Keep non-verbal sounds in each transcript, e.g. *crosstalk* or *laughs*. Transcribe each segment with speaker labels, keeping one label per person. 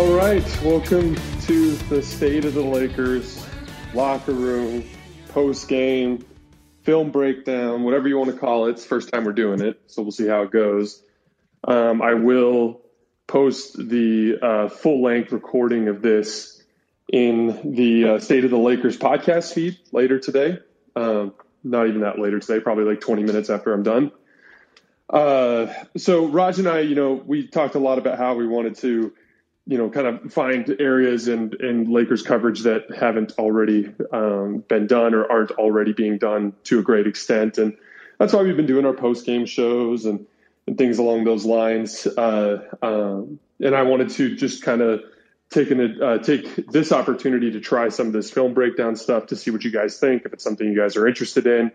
Speaker 1: All right, welcome to the State of the Lakers locker room, post game, film breakdown, whatever you want to call it. It's first time we're doing it, so we'll see how it goes. Um, I will post the uh, full length recording of this in the uh, State of the Lakers podcast feed later today. Um, not even that later today, probably like 20 minutes after I'm done. Uh, so Raj and I, you know, we talked a lot about how we wanted to you know, kind of find areas in, in Lakers coverage that haven't already um, been done or aren't already being done to a great extent. And that's why we've been doing our post game shows and, and things along those lines. Uh, um, and I wanted to just kind of take, an, uh, take this opportunity to try some of this film breakdown stuff to see what you guys think, if it's something you guys are interested in.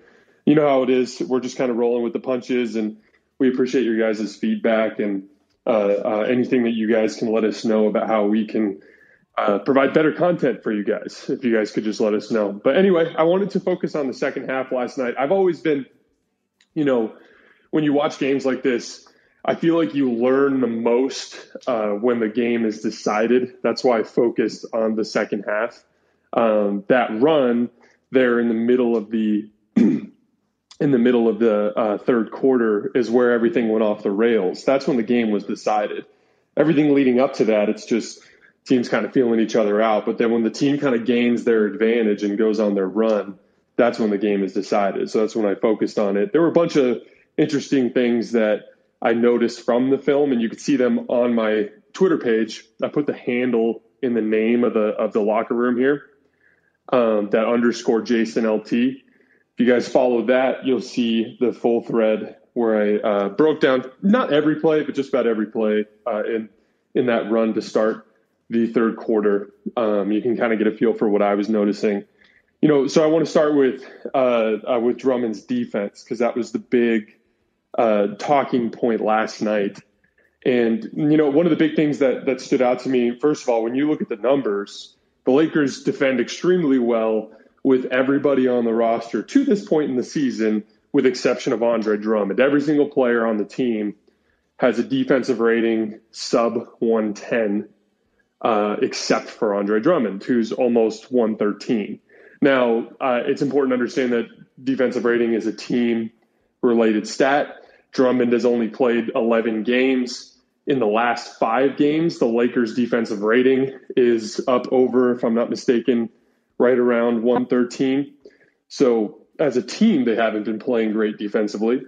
Speaker 1: You know how it is. We're just kind of rolling with the punches and we appreciate your guys' feedback and anything that you guys can let us know about how we can uh, provide better content for you guys. If you guys could just let us know. But anyway, I wanted to focus on the second half last night. I've always been, you know, when you watch games like this, I feel like you learn the most uh, when the game is decided. That's why I focused on the second half. Um, that run there in the middle of the *clears throat* in the middle of the uh, third quarter is where everything went off the rails. That's when the game was decided. Everything leading up to that, it's just teams kind of feeling each other out. But then when the team kind of gains their advantage and goes on their run, that's when the game is decided. So that's when I focused on it. There were a bunch of interesting things that I noticed from the film, and you could see them on my Twitter page. I put the handle in the name of the of the locker room here. Um, that underscore Jason LT if you guys follow that, you'll see the full thread where I uh, broke down not every play, but just about every play uh, in in that run to start the third quarter. Um, you can kind of get a feel for what I was noticing. You know, so I want to start with uh, uh with Drummond's defense because that was the big uh, talking point last night. And you know, one of the big things that that stood out to me, first of all, when you look at the numbers, the Lakers defend extremely well with everybody on the roster to this point in the season, with exception of Andre Drummond. Every single player on the team has a defensive rating sub 110, uh, except for Andre Drummond, who's almost 113. Now, uh, it's important to understand that defensive rating is a team related stat. Drummond has only played 11 games. In the last five games, the Lakers' defensive rating is up over, if I'm not mistaken, right around 113. So as a team, they haven't been playing great defensively.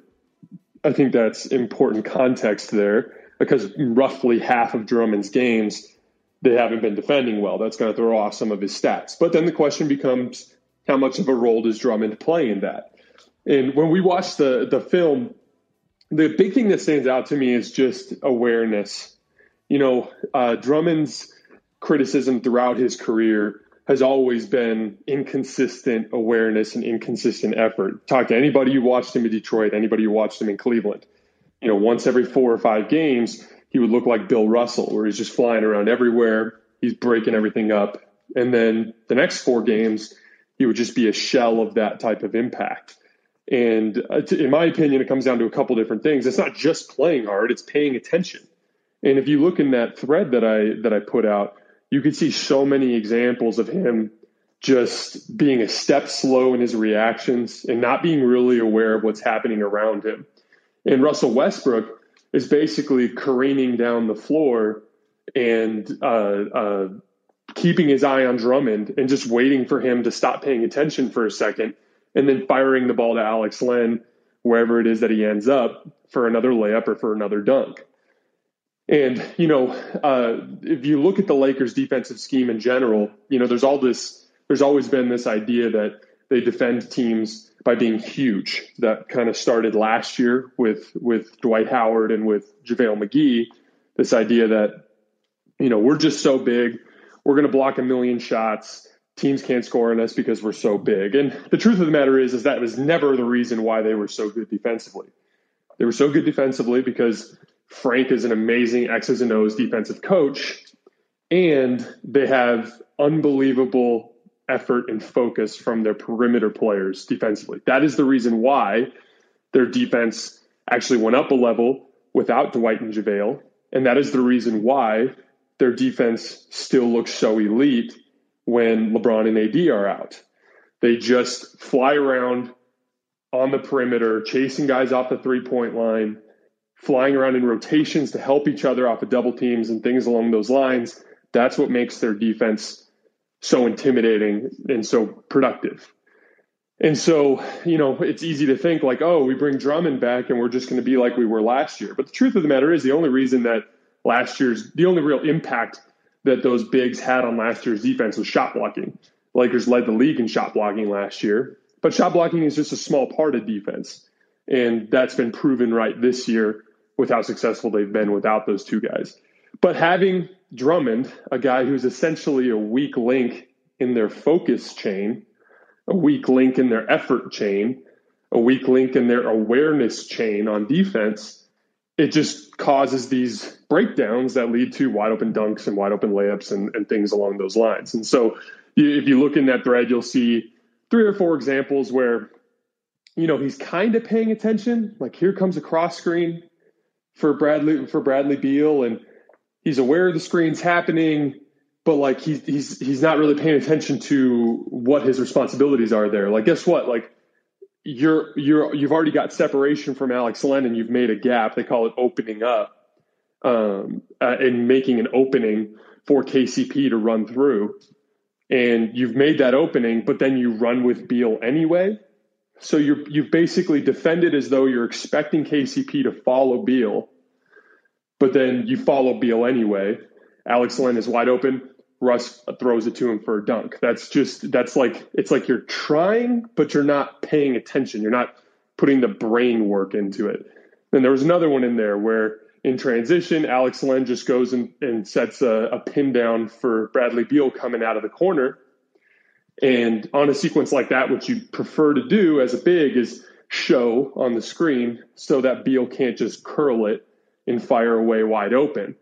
Speaker 1: I think that's important context there because roughly half of Drummond's games, they haven't been defending well. That's going to throw off some of his stats. But then the question becomes how much of a role does Drummond play in that? And when we watch the, the film, the big thing that stands out to me is just awareness. You know, uh, Drummond's criticism throughout his career has always been inconsistent awareness and inconsistent effort. Talk to anybody who watched him in Detroit, anybody who watched him in Cleveland. You know, once every four or five games, he would look like Bill Russell, where he's just flying around everywhere. He's breaking everything up. And then the next four games, he would just be a shell of that type of impact. And uh, in my opinion, it comes down to a couple different things. It's not just playing hard; it's paying attention. And if you look in that thread that I that I put out, you could see so many examples of him just being a step slow in his reactions and not being really aware of what's happening around him. And Russell Westbrook is basically careening down the floor and uh, uh, keeping his eye on Drummond and just waiting for him to stop paying attention for a second and then firing the ball to Alex Len wherever it is that he ends up for another layup or for another dunk. And, you know, uh, if you look at the Lakers defensive scheme in general, you know, there's all this, there's always been this idea that they defend teams by being huge. That kind of started last year with, with Dwight Howard and with JaVale McGee. This idea that, you know, we're just so big. We're going to block a million shots. Teams can't score on us because we're so big. And the truth of the matter is, is that was never the reason why they were so good defensively. They were so good defensively because Frank is an amazing X's and O's defensive coach, and they have unbelievable effort and focus from their perimeter players defensively. That is the reason why their defense actually went up a level without Dwight and JaVale. And that is the reason why their defense still looks so elite when LeBron and AD are out. They just fly around on the perimeter, chasing guys off the three point line, flying around in rotations to help each other off of double teams and things along those lines. That's what makes their defense so intimidating and so productive. And so, you know, it's easy to think like, oh, we bring Drummond back and we're just going to be like we were last year. But the truth of the matter is, the only reason that last year's, the only real impact that those bigs had on last year's defense was shot blocking. Lakers led the league in shot blocking last year, but shot blocking is just a small part of defense. And that's been proven right this year with how successful they've been without those two guys. But having Drummond, a guy who's essentially a weak link in their focus chain, a weak link in their effort chain, a weak link in their awareness chain on defense, it just causes these breakdowns that lead to wide open dunks and wide open layups and, and things along those lines. And so if you look in that thread, you'll see three or four examples where, you know, he's kind of paying attention. Like here comes a cross screen for Bradley for Bradley Beal, and he's aware of the screen's happening but like he's he's he's not really paying attention to what his responsibilities are there. Like guess what? Like you're you're you've already got separation from Alex Len and you've made a gap. They call it opening up, um, uh, and making an opening for KCP to run through. And you've made that opening, but then you run with Beal anyway. So you're you've basically defended as though you're expecting KCP to follow Beal, but then you follow Beal anyway. Alex Len is wide open. Russ throws it to him for a dunk. That's just that's like it's like you're trying, but you're not paying attention. You're not putting the brain work into it. Then there was another one in there where in transition, Alex Len just goes and, and sets a, a pin down for Bradley Beal coming out of the corner. And on a sequence like that, what you prefer to do as a big is show on the screen so that Beal can't just curl it and fire away wide open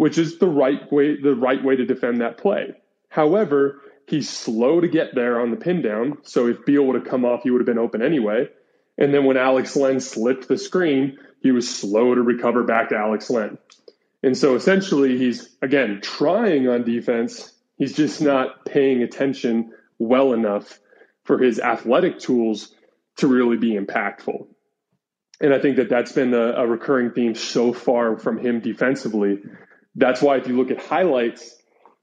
Speaker 1: which is the right way the right way to defend that play. However, he's slow to get there on the pin down. So if Beal would have come off, he would have been open anyway. And then when Alex Len slipped the screen, he was slow to recover back to Alex Len. And so essentially, he's again trying on defense. He's just not paying attention well enough for his athletic tools to really be impactful. And I think that that's been a, a recurring theme so far from him defensively that's why if you look at highlights,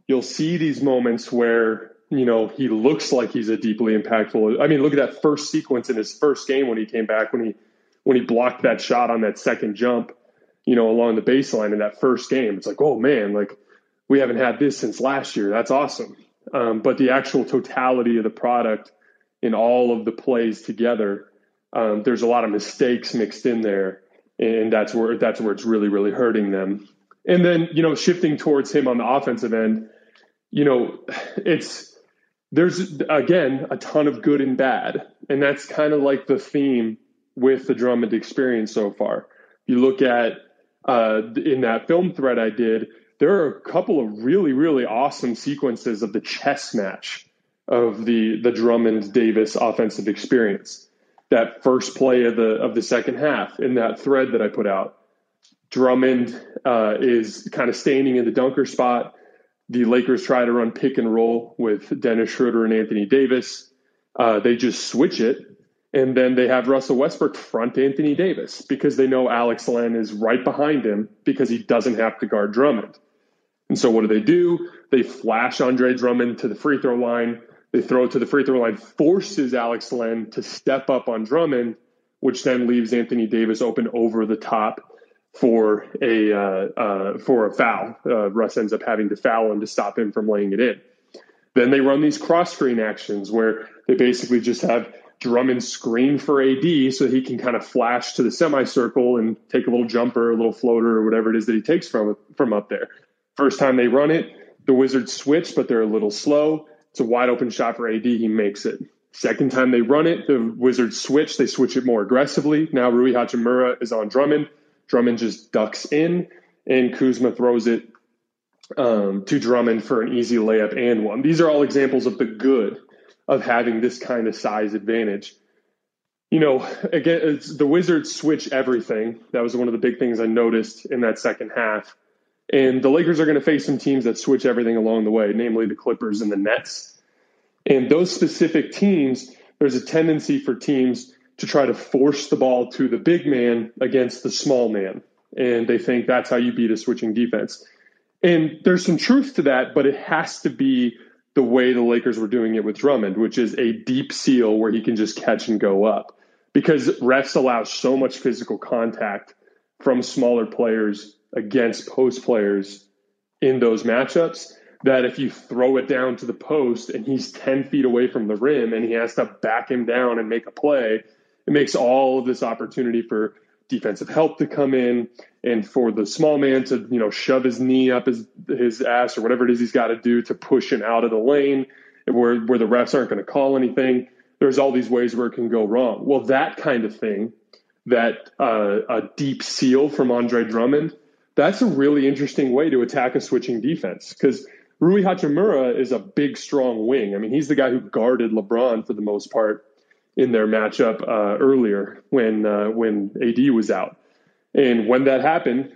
Speaker 1: you'll see these moments where you know he looks like he's a deeply impactful. I mean, look at that first sequence in his first game when he came back when he when he blocked that shot on that second jump, you know, along the baseline in that first game. It's like, oh man, like we haven't had this since last year. That's awesome. Um, but the actual totality of the product in all of the plays together, um, there's a lot of mistakes mixed in there, and that's where that's where it's really really hurting them. And then, you know, shifting towards him on the offensive end, you know, it's there's again a ton of good and bad. And that's kind of like the theme with the Drummond experience so far. You look at uh, in that film thread I did, there are a couple of really, really awesome sequences of the chess match of the the Drummond Davis offensive experience. That first play of the of the second half in that thread that I put out Drummond uh, is kind of standing in the dunker spot. The Lakers try to run pick and roll with Dennis Schroeder and Anthony Davis. Uh, they just switch it, and then they have Russell Westbrook front Anthony Davis because they know Alex Len is right behind him because he doesn't have to guard Drummond. And so what do they do? They flash Andre Drummond to the free throw line. They throw it to the free throw line, forces Alex Len to step up on Drummond, which then leaves Anthony Davis open over the top for a uh, uh, for a foul. Uh, Russ ends up having to foul him to stop him from laying it in. Then they run these cross screen actions where they basically just have Drummond screen for AD so he can kind of flash to the semicircle and take a little jumper, a little floater, or whatever it is that he takes from from up there. First time they run it, the Wizards switch, but they're a little slow. It's a wide open shot for AD. He makes it. Second time they run it, the Wizards switch. They switch it more aggressively. Now Rui Hachimura is on Drummond. Drummond just ducks in, and Kuzma throws it um, to Drummond for an easy layup and one. These are all examples of the good of having this kind of size advantage. You know, again, the Wizards switch everything. That was one of the big things I noticed in that second half. And the Lakers are going to face some teams that switch everything along the way, namely the Clippers and the Nets. And those specific teams, there's a tendency for teams to try to force the ball to the big man against the small man. And they think that's how you beat a switching defense. And there's some truth to that, but it has to be the way the Lakers were doing it with Drummond, which is a deep seal where he can just catch and go up. Because refs allow so much physical contact from smaller players against post players in those matchups that if you throw it down to the post and he's 10 feet away from the rim and he has to back him down and make a play, it makes all of this opportunity for defensive help to come in and for the small man to, you know, shove his knee up his, his ass or whatever it is he's got to do to push him out of the lane where, where the refs aren't going to call anything. There's all these ways where it can go wrong. Well, that kind of thing, that uh, a deep seal from Andre Drummond, that's a really interesting way to attack a switching defense because Rui Hachimura is a big, strong wing. I mean, he's the guy who guarded LeBron for the most part in their matchup uh, earlier when uh, when AD was out. And when that happened,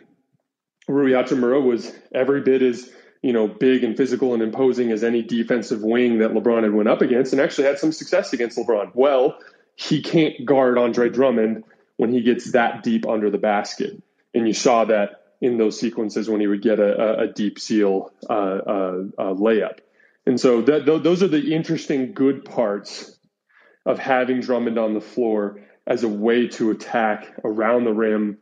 Speaker 1: Rui Hachimura was every bit as you know big and physical and imposing as any defensive wing that LeBron had went up against, and actually had some success against LeBron. Well, he can't guard Andre Drummond when he gets that deep under the basket, and you saw that in those sequences when he would get a, a deep seal uh, uh, uh, layup. And so that, those are the interesting good parts of having Drummond on the floor as a way to attack around the rim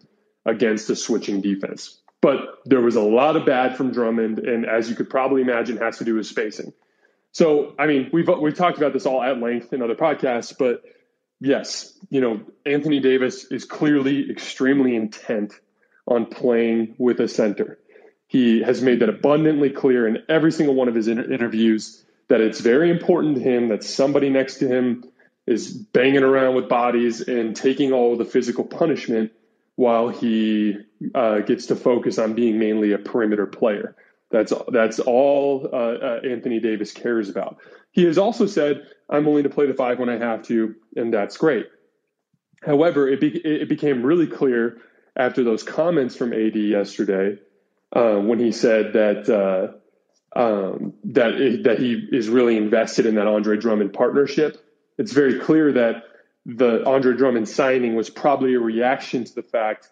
Speaker 1: against a switching defense. But there was a lot of bad from Drummond, and as you could probably imagine, has to do with spacing. So, I mean, we've we've talked about this all at length in other podcasts, but yes, you know, Anthony Davis is clearly extremely intent on playing with a center. He has made that abundantly clear in every single one of his inter- interviews that it's very important to him that somebody next to him is banging around with bodies and taking all the physical punishment while he uh, gets to focus on being mainly a perimeter player. That's that's all uh, uh, Anthony Davis cares about. He has also said, "I'm willing to play the five when I have to," and that's great. However, it, be, it became really clear after those comments from AD yesterday uh, when he said that uh, um, that it, that he is really invested in that Andre Drummond partnership it's very clear that the Andre Drummond signing was probably a reaction to the fact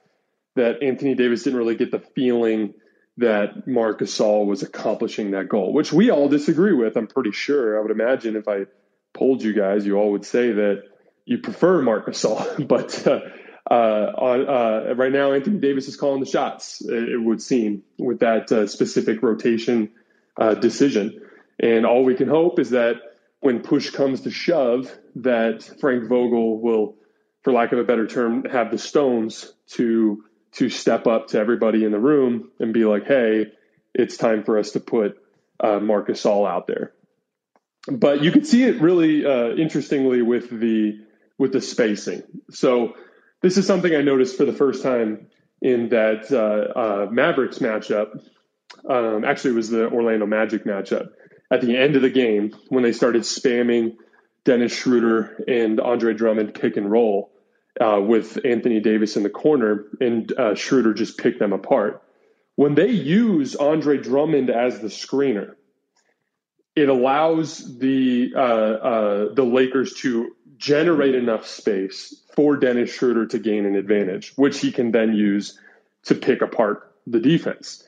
Speaker 1: that Anthony Davis didn't really get the feeling that Marc Gasol was accomplishing that goal, which we all disagree with. I'm pretty sure. I would imagine if I polled you guys, you all would say that you prefer Marc Gasol, *laughs* but uh, uh, uh, right now Anthony Davis is calling the shots. It would seem with that uh, specific rotation uh, decision, and all we can hope is that when push comes to shove, that Frank Vogel will, for lack of a better term, have the stones to to step up to everybody in the room and be like, "Hey, it's time for us to put uh, Marc Gasol out there." But you could see it really uh, interestingly with the with the spacing. So this is something I noticed for the first time in that uh, uh Mavericks matchup. Um, actually, it was the Orlando Magic matchup at the end of the game when they started spamming Dennis Schroeder and Andre Drummond pick and roll uh, with Anthony Davis in the corner, and uh, Schroeder just picked them apart. When they use Andre Drummond as the screener, it allows the uh, uh the Lakers to generate enough space for Dennis Schroeder to gain an advantage, which he can then use to pick apart the defense.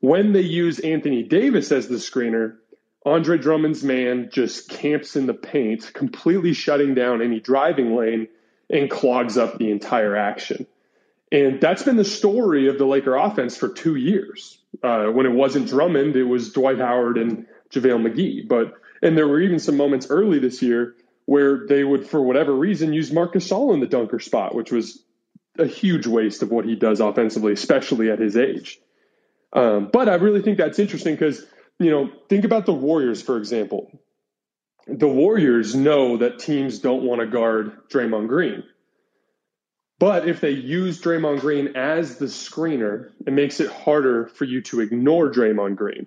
Speaker 1: When they use Anthony Davis as the screener, Andre Drummond's man just camps in the paint, completely shutting down any driving lane and clogs up the entire action. And that's been the story of the Laker offense for two years. Uh, when it wasn't Drummond, it was Dwight Howard and JaVale McGee. But and there were even some moments early this year where they would, for whatever reason, use Marcus Gasol in the dunker spot, which was a huge waste of what he does offensively, especially at his age. Um, but I really think that's interesting because you know, think about the Warriors, for example. The Warriors know that teams don't want to guard Draymond Green. But if they use Draymond Green as the screener, it makes it harder for you to ignore Draymond Green.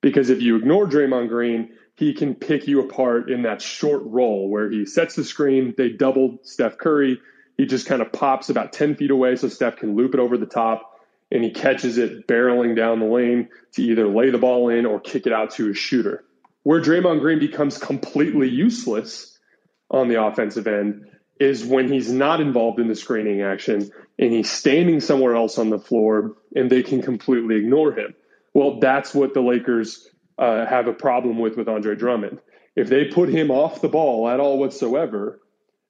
Speaker 1: Because if you ignore Draymond Green, he can pick you apart in that short roll where he sets the screen, they doubled Steph Curry, he just kind of pops about 10 feet away so Steph can loop it over the top and he catches it barreling down the lane to either lay the ball in or kick it out to a shooter. Where Draymond Green becomes completely useless on the offensive end is when he's not involved in the screening action and he's standing somewhere else on the floor and they can completely ignore him. Well, that's what the Lakers uh, have a problem with with Andre Drummond. If they put him off the ball at all whatsoever,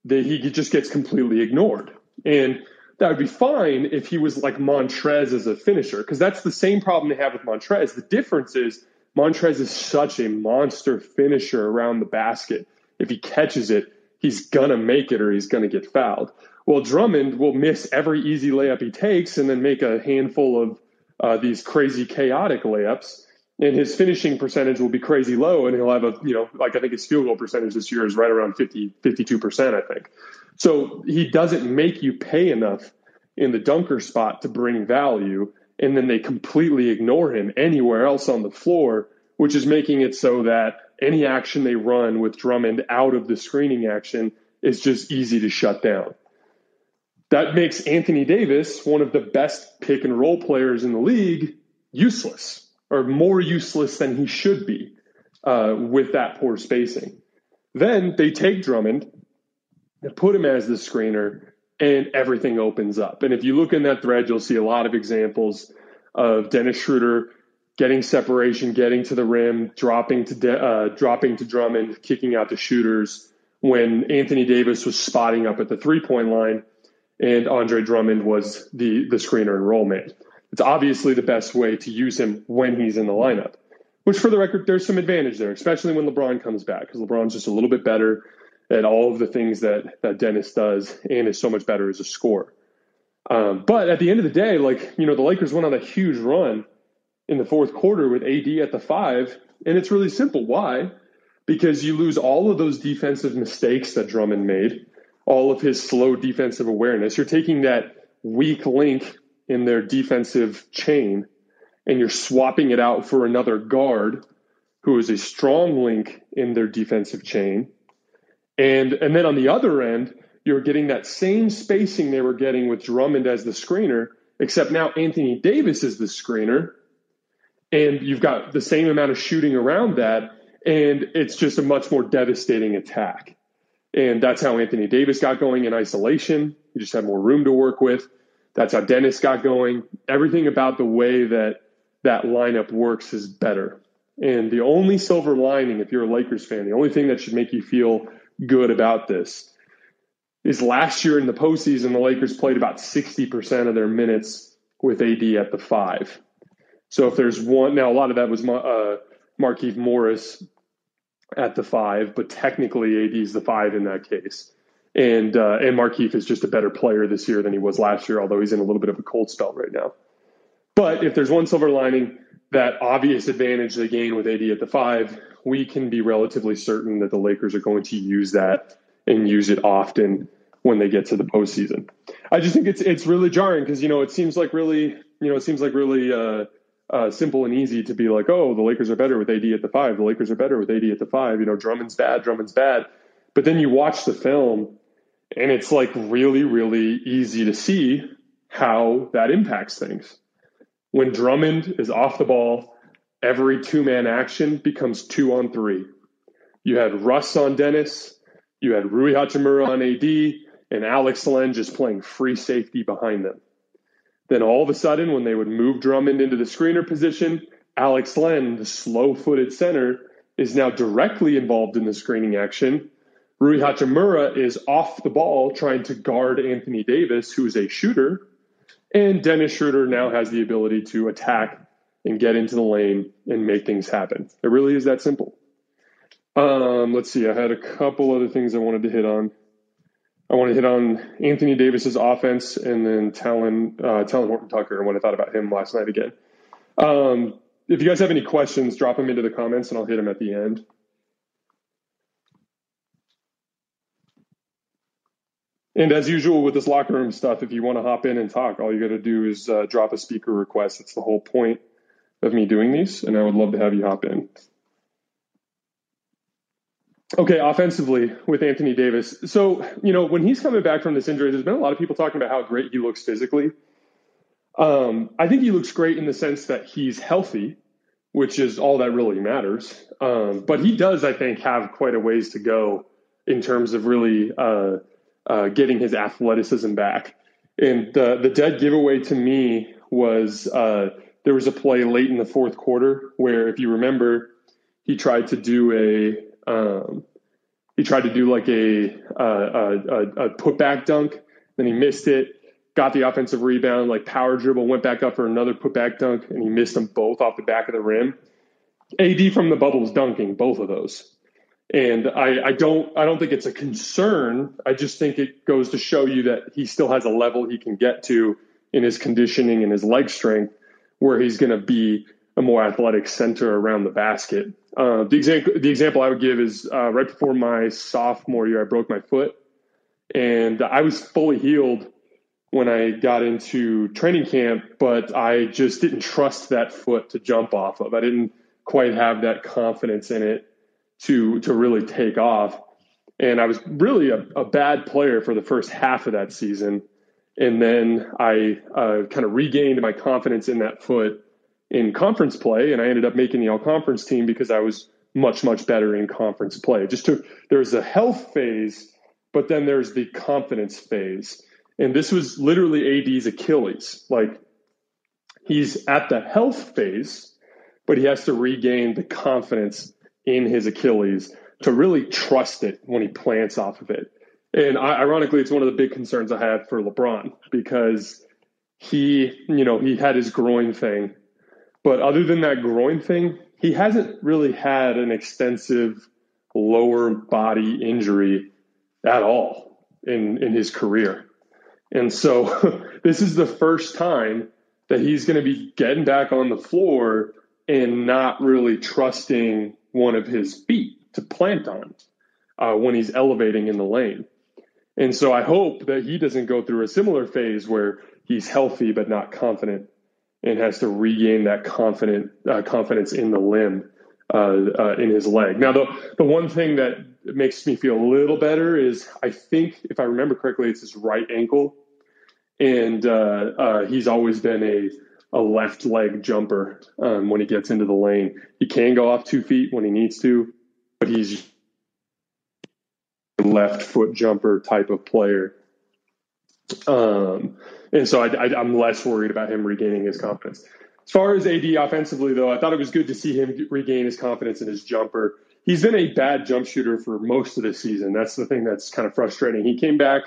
Speaker 1: that he just gets completely ignored. And that would be fine if he was like Montrez as a finisher, because that's the same problem they have with Montrez. The difference is Montrez is such a monster finisher around the basket. If he catches it, he's gonna make it or he's gonna get fouled. Well, Drummond will miss every easy layup he takes and then make a handful of uh, these crazy chaotic layups. And his finishing percentage will be crazy low, and he'll have a, you know, like I think his field goal percentage this year is right around 50, 52%, I think. So he doesn't make you pay enough in the dunker spot to bring value. And then they completely ignore him anywhere else on the floor, which is making it so that any action they run with Drummond out of the screening action is just easy to shut down. That makes Anthony Davis, one of the best pick and roll players in the league, useless or more useless than he should be uh, with that poor spacing. Then they take Drummond, put him as the screener, and everything opens up. And if you look in that thread, you'll see a lot of examples of Dennis Schroeder getting separation, getting to the rim, dropping to de- uh, dropping to Drummond, kicking out the shooters. When Anthony Davis was spotting up at the three point line, and Andre Drummond was the the screener and roll. It's obviously the best way to use him when he's in the lineup. Which, for the record, there's some advantage there, especially when LeBron comes back, because LeBron's just a little bit better at all of the things that that Dennis does, and is so much better as a scorer. Um, but at the end of the day, like you know, the Lakers went on a huge run in the fourth quarter with AD at the five. And it's really simple. Why? Because you lose all of those defensive mistakes that Drummond made, all of his slow defensive awareness. You're taking that weak link in their defensive chain and you're swapping it out for another guard who is a strong link in their defensive chain. And and then on the other end, you're getting that same spacing they were getting with Drummond as the screener, except now Anthony Davis is the screener and you've got the same amount of shooting around that, and it's just a much more devastating attack. And that's how Anthony Davis got going in isolation. He just had more room to work with. That's how Dennis got going. Everything about the way that that lineup works is better. And the only silver lining, if you're a Lakers fan, the only thing that should make you feel good about this is last year in the postseason, the Lakers played about 60% of their minutes with AD at the five. So if there's one, now a lot of that was uh, Markieff Morris at the five, but technically AD is the five in that case. And uh, and Markieff is just a better player this year than he was last year, although he's in a little bit of a cold spell right now. But if there's one silver lining, that obvious advantage they gain with AD at the five, we can be relatively certain that the Lakers are going to use that and use it often when they get to the postseason. I just think it's it's really jarring because you know it seems like really you know it seems like really uh, uh, simple and easy to be like, oh, the Lakers are better with AD at the five. The Lakers are better with AD at the five. You know, Drummond's bad. Drummond's bad. But then you watch the film, and it's like really, really easy to see how that impacts things. When Drummond is off the ball, every two man action becomes two on three. You had Russ on Dennis, you had Rui Hachimura on AD, and Alex Len just playing free safety behind them. Then all of a sudden, when they would move Drummond into the screener position, Alex Len, the slow footed center, is now directly involved in the screening action. Rui Hachimura is off the ball trying to guard Anthony Davis, who is a shooter. And Dennis Schroeder now has the ability to attack and get into the lane and make things happen. It really is that simple. Um, let's see, I had a couple other things I wanted to hit on. I want to hit on Anthony Davis's offense and then Talen uh, Talen Horton Tucker and what I thought about him last night again. Um, if you guys have any questions, drop them into the comments and I'll hit them at the end. And as usual with this locker room stuff, if you want to hop in and talk, all you got to do is uh, drop a speaker request. That's the whole point of me doing these, and I would love to have you hop in. Okay, offensively with Anthony Davis. So, you know, when he's coming back from this injury, there's been a lot of people talking about how great he looks physically. Um, I think he looks great in the sense that he's healthy, which is all that really matters. Um, but he does, I think, have quite a ways to go in terms of really uh, uh, getting his athleticism back. And the, the dead giveaway to me was uh, there was a play late in the fourth quarter where, if you remember, he tried to do a um, he tried to do like a, a, a, a putback dunk, then he missed it got the offensive rebound, like power dribble, went back up for another putback dunk, and he missed them both off the back of the rim. AD from the bubble was dunking both of those. And I, I don't I don't think it's a concern. I just think it goes to show you that he still has a level he can get to in his conditioning and his leg strength where he's going to be a more athletic center around the basket. Uh, the example the example I would give is uh, right before my sophomore year, I broke my foot, and I was fully healed when I got into training camp, but I just didn't trust that foot to jump off of. I didn't quite have that confidence in it to to really take off. And I was really a, a bad player for the first half of that season. And then I uh, kind of regained my confidence in that foot in conference play, and I ended up making the all conference team because I was much much better in conference play. Just took there's a health phase, but then there's the confidence phase and this was literally AD's Achilles. Like he's at the health phase, but he has to regain the confidence in his Achilles to really trust it when he plants off of it. And ironically, it's one of the big concerns I have for LeBron because he, you know, he had his groin thing. But other than that groin thing, he hasn't really had an extensive lower body injury at all in, in his career. And so *laughs* this is the first time that he's going to be getting back on the floor and not really trusting one of his feet to plant on uh, when he's elevating in the lane. And so I hope that he doesn't go through a similar phase where he's healthy but not confident and has to regain that confident uh, confidence in the limb uh, uh in his leg. Now, the the one thing that makes me feel a little better is I think if I remember correctly, it's his right ankle and uh, uh, he's always been a a left leg jumper um, when he gets into the lane. He can go off two feet when he needs to, but he's a left foot jumper type of player. Um, and so I, am less worried about him regaining his confidence. As far as AD offensively, though, I thought it was good to see him regain his confidence in his jumper. He's been a bad jump shooter for most of the season. That's the thing that's kind of frustrating. He came back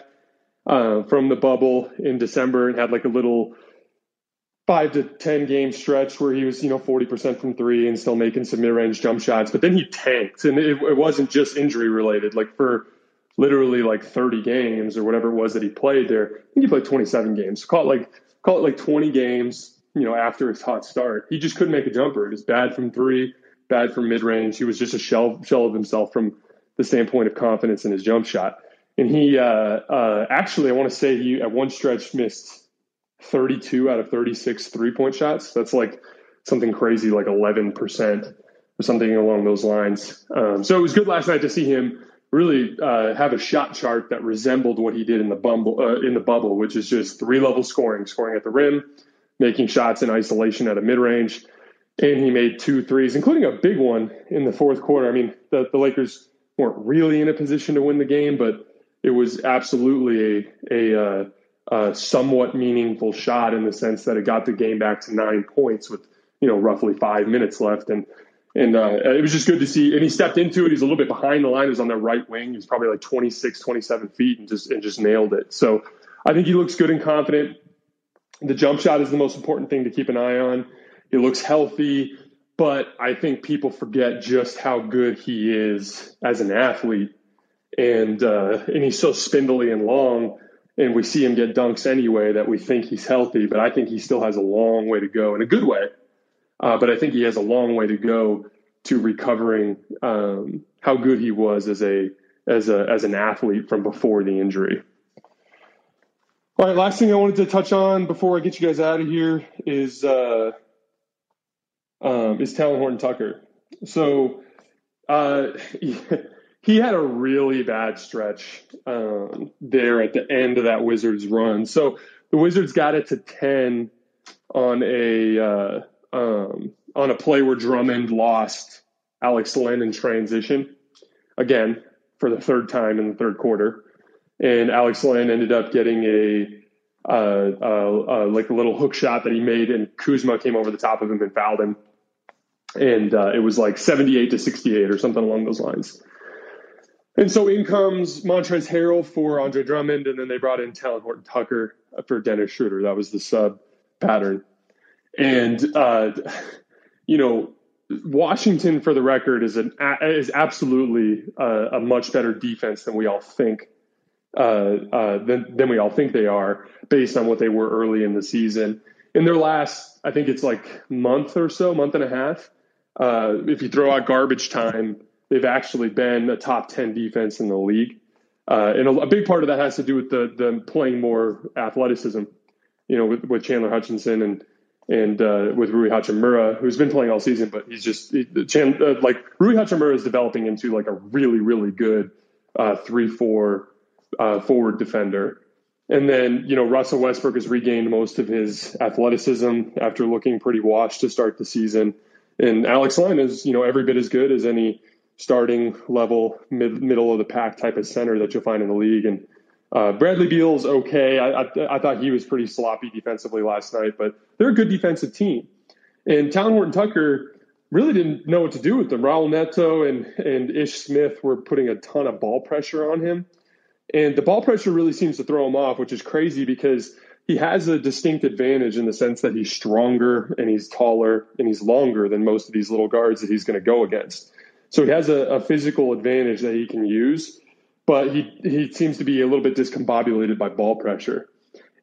Speaker 1: uh, from the bubble in December and had like a little five to 10 game stretch where he was, you know, 40% from three and still making some mid range jump shots. But then he tanked and it, it, wasn't just injury related. Like for literally like 30 games or whatever it was that he played there, I think he played 27 games. Call it like, call it like 20 games, you know, after his hot start. He just couldn't make a jumper. It was bad from three, bad from mid range. He was just a shell, shell of himself from the standpoint of confidence in his jump shot. And he uh, uh, actually, I want to say he at one stretch missed 32 out of 36 three point shots. That's like something crazy, like 11% or something along those lines. Um, so it was good last night to see him really uh, have a shot chart that resembled what he did in the bumble uh, in the bubble, which is just three level scoring, scoring at the rim, making shots in isolation at a mid range, and he made two threes, including a big one in the fourth quarter. I mean, the, the Lakers weren't really in a position to win the game, but it was absolutely a, a, uh, a somewhat meaningful shot in the sense that it got the game back to nine points with you know roughly five minutes left. And and uh, it was just good to see and he stepped into it. He's a little bit behind the line. He was on the right wing. He's probably like 26 27 feet and just and just nailed it. So i think he looks good and confident. The jump shot is the most important thing to keep an eye on. He looks healthy but i think people forget just how good he is as an athlete. And uh, and he's so spindly and long, and we see him get dunks anyway that we think he's healthy, but I think he still has a long way to go in a good way. Uh, but I think he has a long way to go to recovering um, how good he was as a as a as an athlete from before the injury. All right, last thing I wanted to touch on before I get you guys out of here is uh, um, is Talen Horton Tucker. So uh, *laughs* he had a really bad stretch um, there at the end of that Wizards run. So the Wizards got it to 10 on a uh, um, on a play where Drummond lost Alex Len in transition again for the third time in the third quarter, and Alex Len ended up getting a uh, uh, uh, like a little hook shot that he made, and Kuzma came over the top of him and fouled him, and uh, it was like seventy eight to sixty eight or something along those lines. And so in comes Montrezl Harrell for Andre Drummond, and then they brought in Talen Horton Tucker for Dennis Schroeder. That was the sub pattern. And, uh, you know, Washington, for the record, is an is absolutely a, a much better defense than we all think. Uh, uh, than than we all think they are, based on what they were early in the season. In their last, I think it's like month or so, month and a half. Uh, if you throw out garbage time, they've actually been a top 10 defense in the league. Uh, and a, a, big part of that has to do with the them playing more athleticism, you know, with, with Chandler Hutchison and and uh, with Rui Hachimura, who's been playing all season, but he's just he, Chan, uh, like Rui Hachimura is developing into like a really really good uh, three four uh, forward defender. And then you know Russell Westbrook has regained most of his athleticism after looking pretty washed to start the season, and Alex Len is you know every bit as good as any starting level, mid, middle of the pack type of center that you'll find in the league. And uh, Bradley Beal's okay. I, I, I, thought he was pretty sloppy defensively last night, but they're a good defensive team. And Talen Horton Tucker really didn't know what to do with them. Raul Neto and, and Ish Smith were putting a ton of ball pressure on him. And the ball pressure really seems to throw him off, which is crazy because he has a distinct advantage in the sense that he's stronger and he's taller and he's longer than most of these little guards that he's going to go against. So he has a, a physical advantage that he can use, but he he seems to be a little bit discombobulated by ball pressure.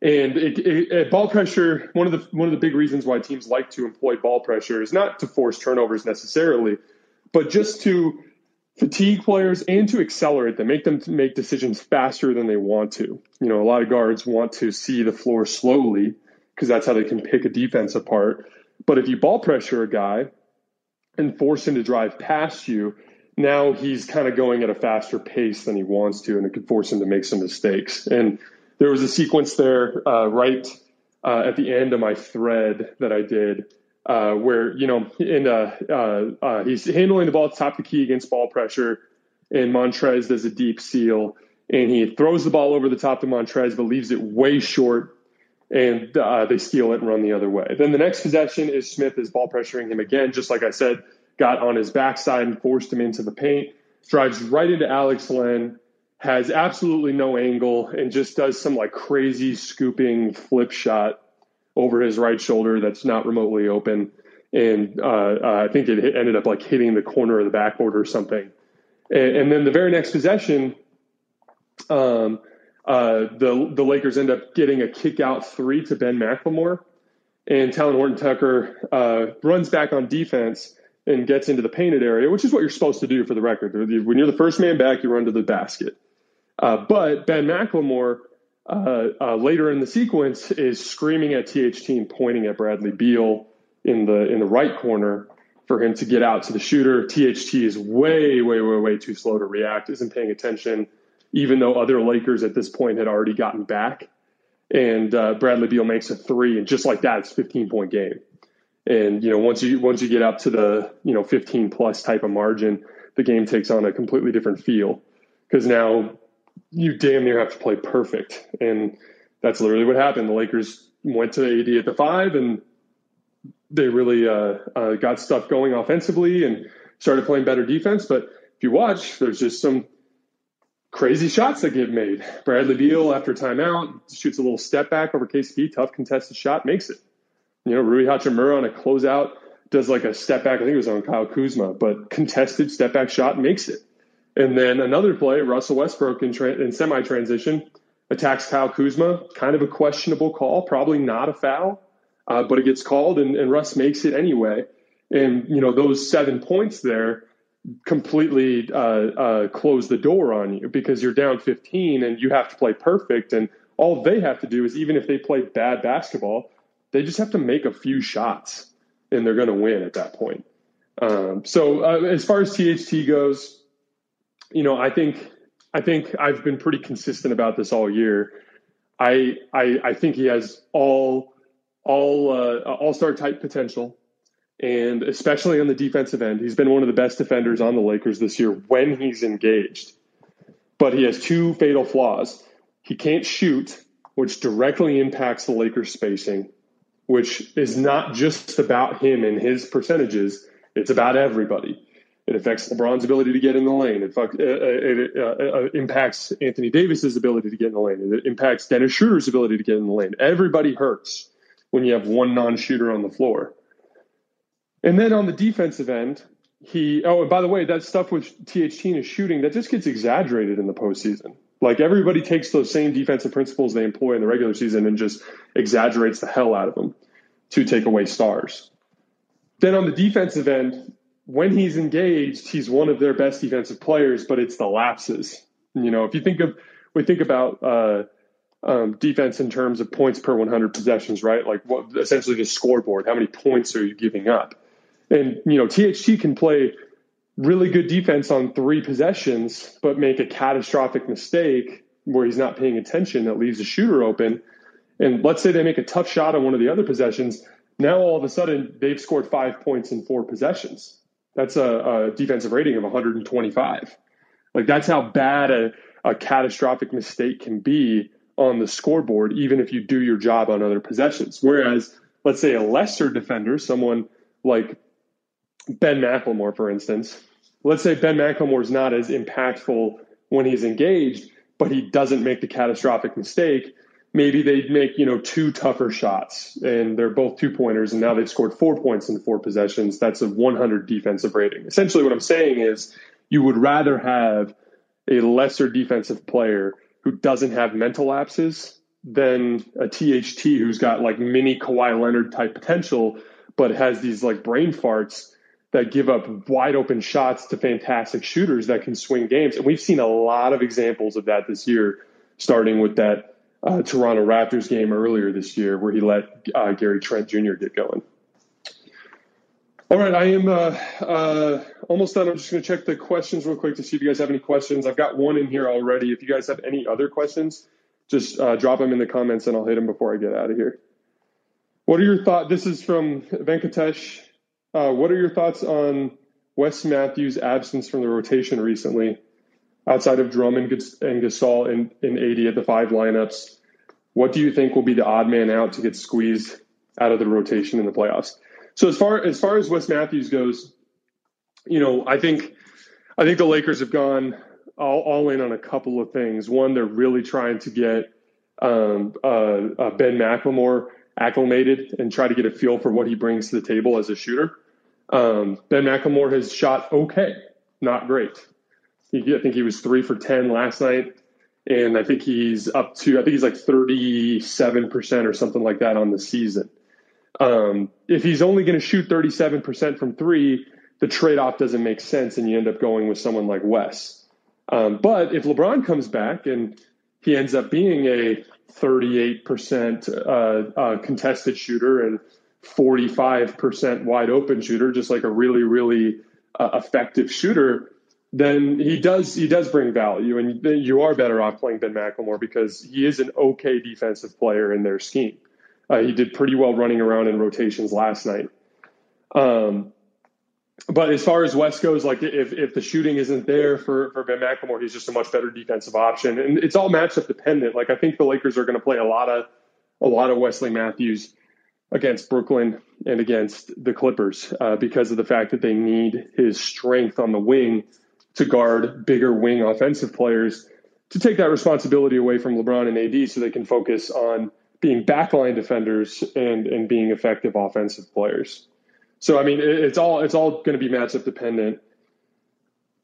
Speaker 1: And it, it, ball pressure, one of the one of the big reasons why teams like to employ ball pressure is not to force turnovers necessarily, but just to fatigue players and to accelerate them, make them make decisions faster than they want to. You know, a lot of guards want to see the floor slowly because that's how they can pick a defense apart. But if you ball pressure a guy, and force him to drive past you, now he's kind of going at a faster pace than he wants to, and it could force him to make some mistakes. And there was a sequence there uh, right uh, at the end of my thread that I did uh, where, you know, in, uh, uh, uh, he's handling the ball at the top of the key against ball pressure, and Montrez does a deep seal, and he throws the ball over the top to Montrez, but leaves it way short and uh, they steal it and run the other way. Then the next possession is Smith is ball pressuring him again, just like I said, got on his backside and forced him into the paint, drives right into Alex Len, has absolutely no angle, and just does some like crazy scooping flip shot over his right shoulder that's not remotely open. And uh, uh, I think it ended up like hitting the corner of the backboard or something. And, and then the very next possession, um, uh, the the Lakers end up getting a kick out three to Ben McLemore, and Talen Horton Tucker uh, runs back on defense and gets into the painted area, which is what you're supposed to do for the record. When you're the first man back, you run to the basket. Uh, but Ben McLemore uh, uh, later in the sequence is screaming at THT and pointing at Bradley Beal in the in the right corner for him to get out to the shooter. THT is way way way way too slow to react, isn't paying attention even though other Lakers at this point had already gotten back. And uh, Bradley Beal makes a three, and just like that, it's 15 point game. And you know, once you once you get up to the you know 15 plus type of margin, the game takes on a completely different feel because now you damn near have to play perfect, and that's literally what happened. The Lakers went to AD at the five, and they really uh, uh, got stuff going offensively and started playing better defense. But if you watch, there's just some crazy shots that get made. Bradley Beal after timeout shoots a little step back over KCP, tough contested shot, makes it. You know, Rui Hachimura on a closeout does like a step back. I think it was on Kyle Kuzma, but contested step back shot makes it. And then another play, Russell Westbrook in, tra- in semi transition attacks Kyle Kuzma. Kind of a questionable call, probably not a foul, uh, but it gets called and, and Russ makes it anyway. And you know those seven points there completely uh, uh, close the door on you because you're down 15 and you have to play perfect. And all they have to do is, even if they play bad basketball, they just have to make a few shots and they're going to win at that point. Um, so uh, as far as THT goes, you know, I think I think I've been pretty consistent about this all year. I I, I think he has all all uh, all star type potential, and especially on the defensive end, he's been one of the best defenders on the Lakers this year when he's engaged. But he has two fatal flaws. He can't shoot, which directly impacts the Lakers' spacing, which is not just about him and his percentages. It's about everybody. It affects LeBron's ability to get in the lane. It, fuck, uh, it uh, uh, impacts Anthony Davis's ability to get in the lane. It impacts Dennis Schroeder's ability to get in the lane. Everybody hurts when you have one non-shooter on the floor. And then on the defensive end, he oh, and by the way, that stuff with THT and shooting that just gets exaggerated in the postseason. Like everybody takes those same defensive principles they employ in the regular season and just exaggerates the hell out of them to take away stars. Then on the defensive end, when he's engaged, he's one of their best defensive players, but it's the lapses. You know, if you think of, we think about uh, um, defense in terms of points per 100 possessions, right? Like what essentially the scoreboard, how many points are you giving up? And, you know, THT can play really good defense on three possessions, but make a catastrophic mistake where he's not paying attention that leaves the shooter open. And let's say they make a tough shot on one of the other possessions. Now all of a sudden they've scored five points in four possessions that's a, a defensive rating of 125. Like that's how bad a, a catastrophic mistake can be on the scoreboard, even if you do your job on other possessions. Whereas, let's say a lesser defender, someone like Ben McLemore, for instance, let's say Ben McLemore is not as impactful when he's engaged, but he doesn't make the catastrophic mistake. Maybe they make you know two tougher shots and they're both two pointers and now they've scored four points in four possessions. That's a 100 defensive rating. Essentially what i'm saying is you would rather have a lesser defensive player who doesn't have mental lapses than a THT who's got like mini Kawhi Leonard type potential, but has these like brain farts that give up wide open shots to fantastic shooters that can swing games. And we've seen a lot of examples of that this year, starting with that uh, Toronto Raptors game earlier this year where he let uh, Gary Trent Jr. get going. All right, I am uh, uh, almost done. I'm just going to check the questions real quick to see if you guys have any questions. I've got one in here already. If you guys have any other questions, just uh, drop them in the comments and I'll hit them before I get out of here. What are your thoughts? This is from Venkatesh. Uh, what are your thoughts on Wes Matthews' absence from the rotation recently? outside of Drummond and Gasol in, and AD at the five lineups, what do you think will be the odd man out to get squeezed out of the rotation in the playoffs? So as far as far as Wes Matthews goes, you know, I think I think the Lakers have gone all, all in on a couple of things. One, they're really trying to get um, uh, uh, Ben McLemore acclimated and try to get a feel for what he brings to the table as a shooter. Um, ben McLemore has shot okay, not great. He, I think he was three for 10 last night. And I think he's up to, I think he's like 37% or something like that on the season. Um, if he's only going to shoot 37% from three, the trade off doesn't make sense and you end up going with someone like Wes. Um, but if LeBron comes back and he ends up being a 38% uh, uh, contested shooter and 45% wide open shooter, just like a really, really uh, effective shooter, then he does he does bring value, and you are better off playing Ben McLemore because he is an okay defensive player in their scheme. Uh, he did pretty well running around in rotations last night. Um, but as far as Wes goes, like if, if the shooting isn't there for, for Ben McLemore, he's just a much better defensive option, and it's all matchup dependent. Like I think the Lakers are going to play a lot of a lot of Wesley Matthews against Brooklyn and against the Clippers uh, because of the fact that they need his strength on the wing to guard bigger wing offensive players to take that responsibility away from LeBron and AD so they can focus on being backline defenders and and being effective offensive players. So I mean it's all it's all going to be matchup dependent.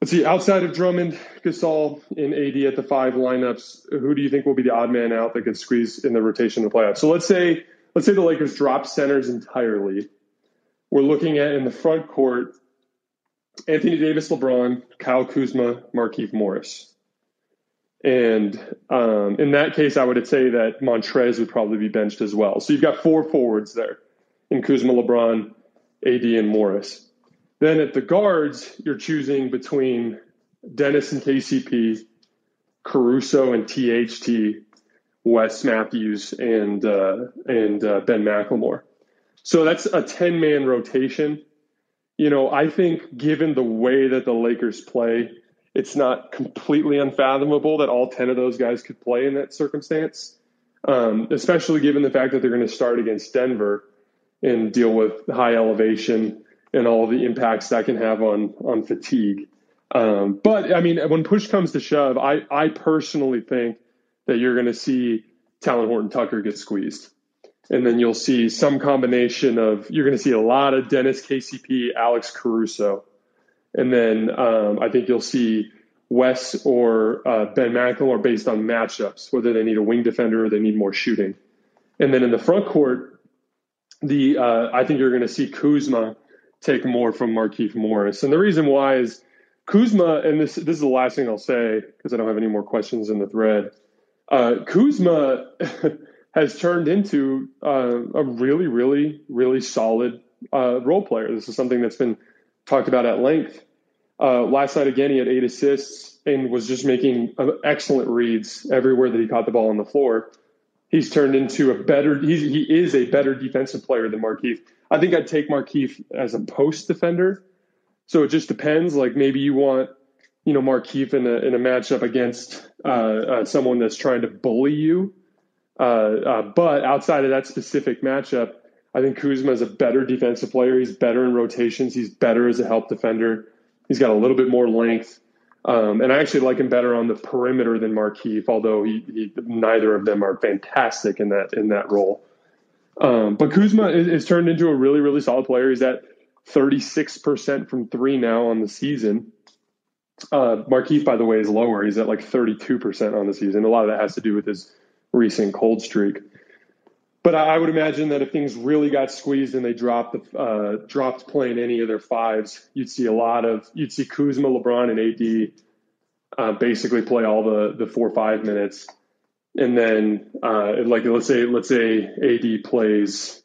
Speaker 1: Let's see, outside of Drummond, Gasol, and AD at the five lineups, who do you think will be the odd man out that could squeeze in the rotation in the playoffs? So let's say let's say the Lakers drop centers entirely. We're looking at in the front court Anthony Davis, LeBron, Kyle Kuzma, Markieff Morris. And um, in that case, I would say that Montrezl would probably be benched as well. So you've got four forwards there in Kuzma, LeBron, AD, and Morris. Then at the guards, you're choosing between Dennis and KCP, Caruso and THT, Wes Matthews, and uh, and uh, Ben McLemore. So that's a ten man rotation. You know, I think given the way that the Lakers play, it's not completely unfathomable that all ten of those guys could play in that circumstance. Um, especially given the fact that they're going to start against Denver and deal with high elevation and all the impacts that can have on on fatigue. Um, but I mean, when push comes to shove, I I personally think that you're going to see Talen Horton Tucker get squeezed, and then you'll see some combination of you're going to see a lot of Dennis KCP, Alex Caruso, and then um, I think you'll see Wes or uh, Ben are based on matchups, whether they need a wing defender or they need more shooting. And then in the front court, the uh, I think you're going to see Kuzma take more from Markieff Morris. And the reason why is Kuzma, and this this is the last thing I'll say because I don't have any more questions in the thread. Uh, Kuzma *laughs* has turned into uh, a really, really, really solid uh, role player. This is something that's been talked about at length. Uh, last night again, he had eight assists and was just making uh, excellent reads everywhere that he caught the ball on the floor. He's turned into a better. He is a better defensive player than Markieff. I think I'd take Markieff as a post defender. So it just depends. Like maybe you want, you know, Markieff in a in a matchup against uh, uh, someone that's trying to bully you. Uh, uh, but outside of that specific matchup, I think Kuzma is a better defensive player. He's better in rotations. He's better as a help defender. He's got a little bit more length. Um, and I actually like him better on the perimeter than Markieff, although he, he, neither of them are fantastic in that in that role. Um, but Kuzma is, is, turned into a really really solid player. He's at 36% from three now on the season. Uh, Markieff, by the way, is lower. He's at like 32% on the season. A lot of that has to do with his recent cold streak. But I would imagine that if things really got squeezed and they dropped the, uh, dropped playing any of their fives, you'd see a lot of you'd see Kuzma, LeBron, and AD uh, basically play all the the four five minutes, and then uh, like let's say let's say AD plays,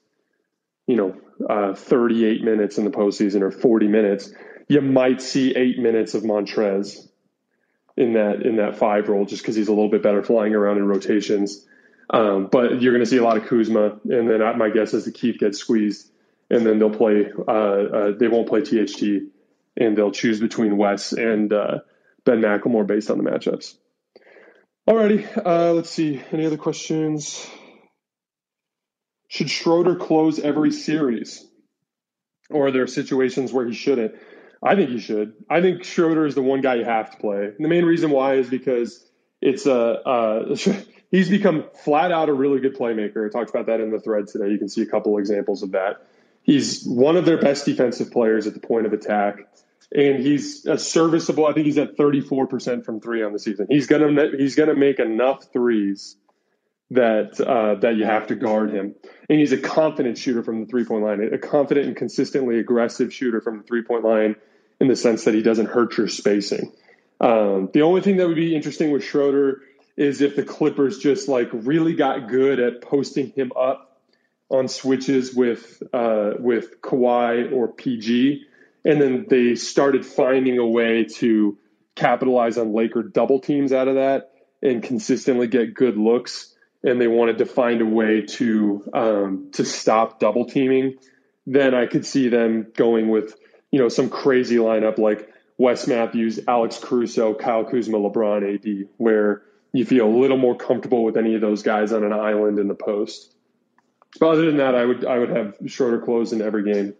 Speaker 1: you know, uh, 38 minutes in the postseason or 40 minutes, you might see eight minutes of Montrezl in that in that five role just because he's a little bit better flying around in rotations. Um, but you're going to see a lot of Kuzma, and then my guess is the Keith gets squeezed, and then they'll play. Uh, uh, they won't play THT, and they'll choose between Wes and uh, Ben McLemore based on the matchups. Alrighty, uh, let's see. Any other questions? Should Schroeder close every series, or are there situations where he shouldn't? I think you should. I think Schroeder is the one guy you have to play. And the main reason why is because it's a. Uh, *laughs* he's become flat out a really good playmaker. I talked about that in the thread today. You can see a couple examples of that. He's one of their best defensive players at the point of attack, and he's a serviceable. I think he's at 34% from three on the season. He's gonna he's gonna make enough threes that uh, that you have to guard him, and he's a confident shooter from the three point line, a confident and consistently aggressive shooter from the three point line in the sense that he doesn't hurt your spacing. Um, the only thing that would be interesting with Schroeder is if the Clippers just like really got good at posting him up on switches with uh, with Kawhi or PG, and then they started finding a way to capitalize on Laker double teams out of that and consistently get good looks. And they wanted to find a way to um, to stop double teaming. Then I could see them going with you know some crazy lineup like Wes Matthews, Alex Caruso, Kyle Kuzma, LeBron, AD, where you feel a little more comfortable with any of those guys on an island in the post. But other than that, I would I would have Schroeder close in every game.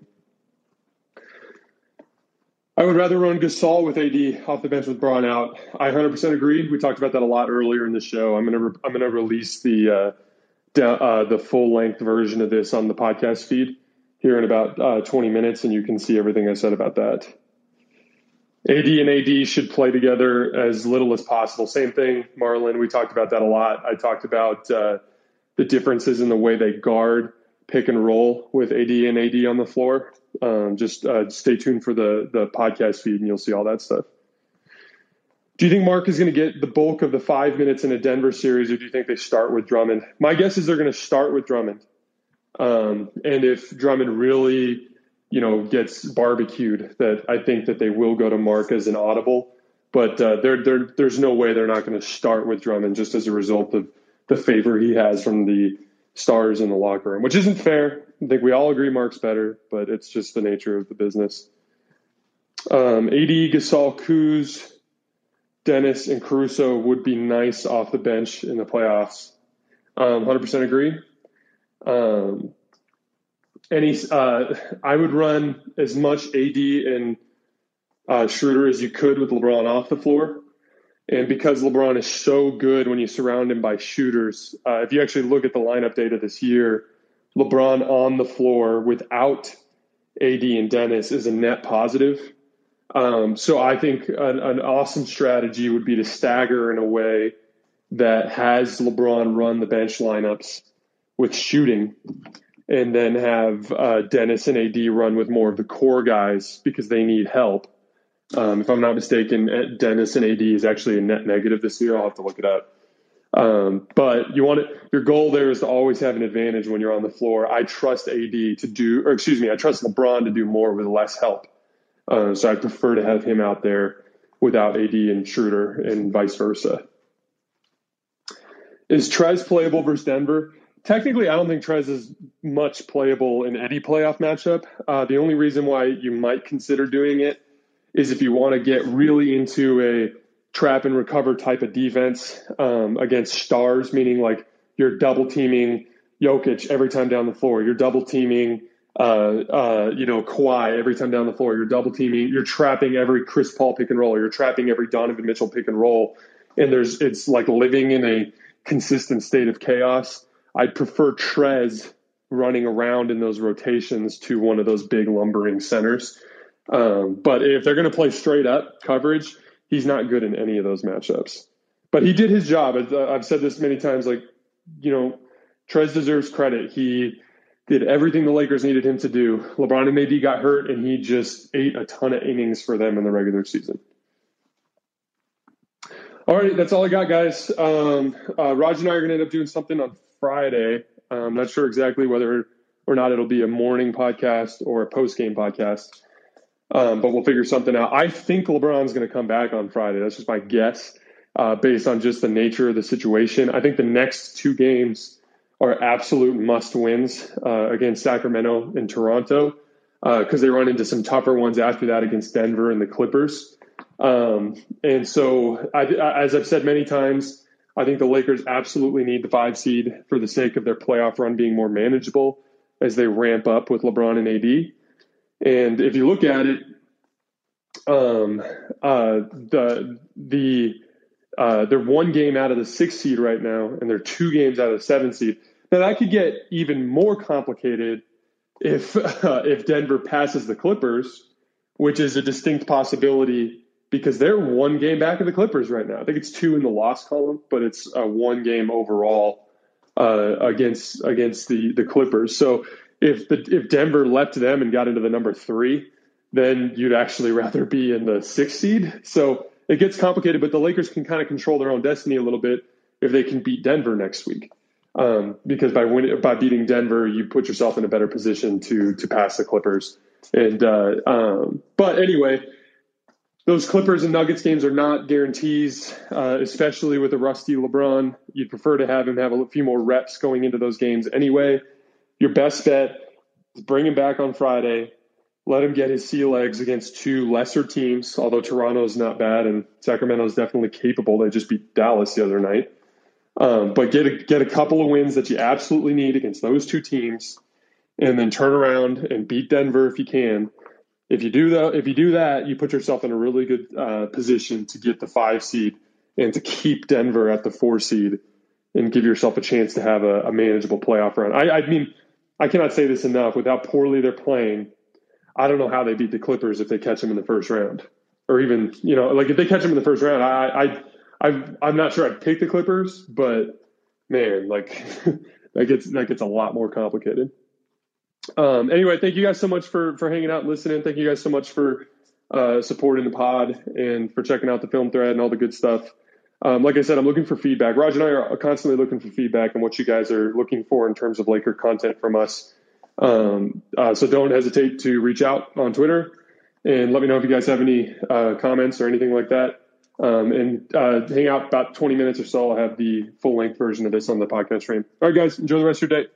Speaker 1: I would rather run Gasol with AD off the bench with Bron out. I 100% agree. We talked about that a lot earlier in the show. I'm gonna re- I'm gonna release the uh, uh, the full length version of this on the podcast feed here in about uh, 20 minutes, and you can see everything I said about that. AD and AD should play together as little as possible. Same thing, Marlin. We talked about that a lot. I talked about uh, the differences in the way they guard pick and roll with AD and AD on the floor. Um, just uh, stay tuned for the the podcast feed, and you'll see all that stuff. Do you think Marc is going to get the bulk of the five minutes in a Denver series, or do you think they start with Drummond? My guess is they're going to start with Drummond. Um, and if Drummond really you know, gets barbecued, that I think that they will go to Marc as an audible. But uh, there, there, there's no way they're not going to start with Drummond just as a result of the favor he has from the stars in the locker room, which isn't fair. I think we all agree Marc's better, but it's just the nature of the business. Um, AD, Gasol, Kuz, Dennis, and Caruso would be nice off the bench in the playoffs. Um, 100% agree. Um, any, uh, I would run as much AD and uh, Schroeder as you could with LeBron off the floor. And because LeBron is so good when you surround him by shooters, uh, if you actually look at the lineup data this year, LeBron on the floor without AD and Dennis is a net positive. Um, so I think an, an, awesome strategy would be to stagger in a way that has LeBron run the bench lineups with shooting, and then have uh, Dennis and AD run with more of the core guys because they need help. Um, if I'm not mistaken, uh, Dennis and AD is actually a net negative this year. I'll have to look it up. Um, but you want it, your goal there is to always have an advantage when you're on the floor. I trust AD to do, or excuse me, I trust LeBron to do more with less help. Uh, so I prefer to have him out there without AD and Schroeder and vice versa. Is Trez playable versus Denver? Technically, I don't think Trez is much playable in any playoff matchup. Uh, the only reason why you might consider doing it is if you want to get really into a trap and recover type of defense um, against stars, meaning like you're double teaming Jokic every time down the floor, you're double teaming uh, uh, you know, Kawhi every time down the floor. You're double teaming. You're trapping every Chris Paul pick and roll. You're trapping every Donovan Mitchell pick and roll. And there's it's like living in a consistent state of chaos. I'd prefer Trez running around in those rotations to one of those big lumbering centers. Um, but if they're going to play straight up coverage, he's not good in any of those matchups. But he did his job. I've said this many times. Like, you know, Trez deserves credit. He did everything the Lakers needed him to do. LeBron and AD got hurt, and he just ate a ton of innings for them in the regular season. All right, that's all I got, guys. Um, uh, Raj and I are going to end up doing something on Friday. I'm not sure exactly whether or not it'll be a morning podcast or a post game podcast, um, but we'll figure something out. I think LeBron's going to come back on Friday. That's just my guess, uh, based on just the nature of the situation. I think the next two games are absolute must wins uh, against Sacramento and Toronto because uh, they run into some tougher ones after that against Denver and the Clippers. Um, and so, I, as I've said many times, I think the Lakers absolutely need the five seed for the sake of their playoff run being more manageable as they ramp up with LeBron and AD. And if you look at it, um, uh, the the uh, they're one game out of the six seed right now, and they're two games out of the seven seed. Now that could get even more complicated if uh, *laughs* if Denver passes the Clippers, which is a distinct possibility because they're one game back of the Clippers right now. I think it's two in the loss column, but it's one game overall uh, against against the the Clippers. So if the if Denver leapt them and got into the number three, then you'd actually *laughs* rather be in the sixth seed. So it gets complicated, but the Lakers can kind of control their own destiny a little bit if they can beat Denver next week um, because by winning, by beating Denver, you put yourself in a better position to to pass the Clippers. And uh, um, but anyway, those Clippers and Nuggets games are not guarantees, uh, especially with a rusty LeBron. You'd prefer to have him have a few more reps going into those games anyway. Your best bet is bring him back on Friday. Let him get his sea legs against two lesser teams, although Toronto is not bad and Sacramento is definitely capable. They just beat Dallas the other night. Um, but get a, get a couple of wins that you absolutely need against those two teams, and then turn around and beat Denver if you can. If you do that, if you do that, you put yourself in a really good uh, position to get the five seed and to keep Denver at the four seed and give yourself a chance to have a, a manageable playoff run. I, I mean, I cannot say this enough. With how poorly they're playing, I don't know how they beat the Clippers if they catch them in the first round, or even you know, like if they catch them in the first round. I, I I'm I'm not sure I'd pick the Clippers, but man, like *laughs* that gets that gets a lot more complicated. Um, anyway, thank you guys so much for for hanging out and listening. Thank you guys so much for uh, supporting the pod and for checking out the film thread and all the good stuff. Um, like I said, I'm looking for feedback. Raj and I are constantly looking for feedback and what you guys are looking for in terms of Laker content from us. Um, uh, so don't hesitate to reach out on Twitter and let me know if you guys have any uh, comments or anything like that. um, and uh, hang out about 20 minutes or so. I'll have the full length version of this on the podcast stream. All right, guys, enjoy the rest of your day.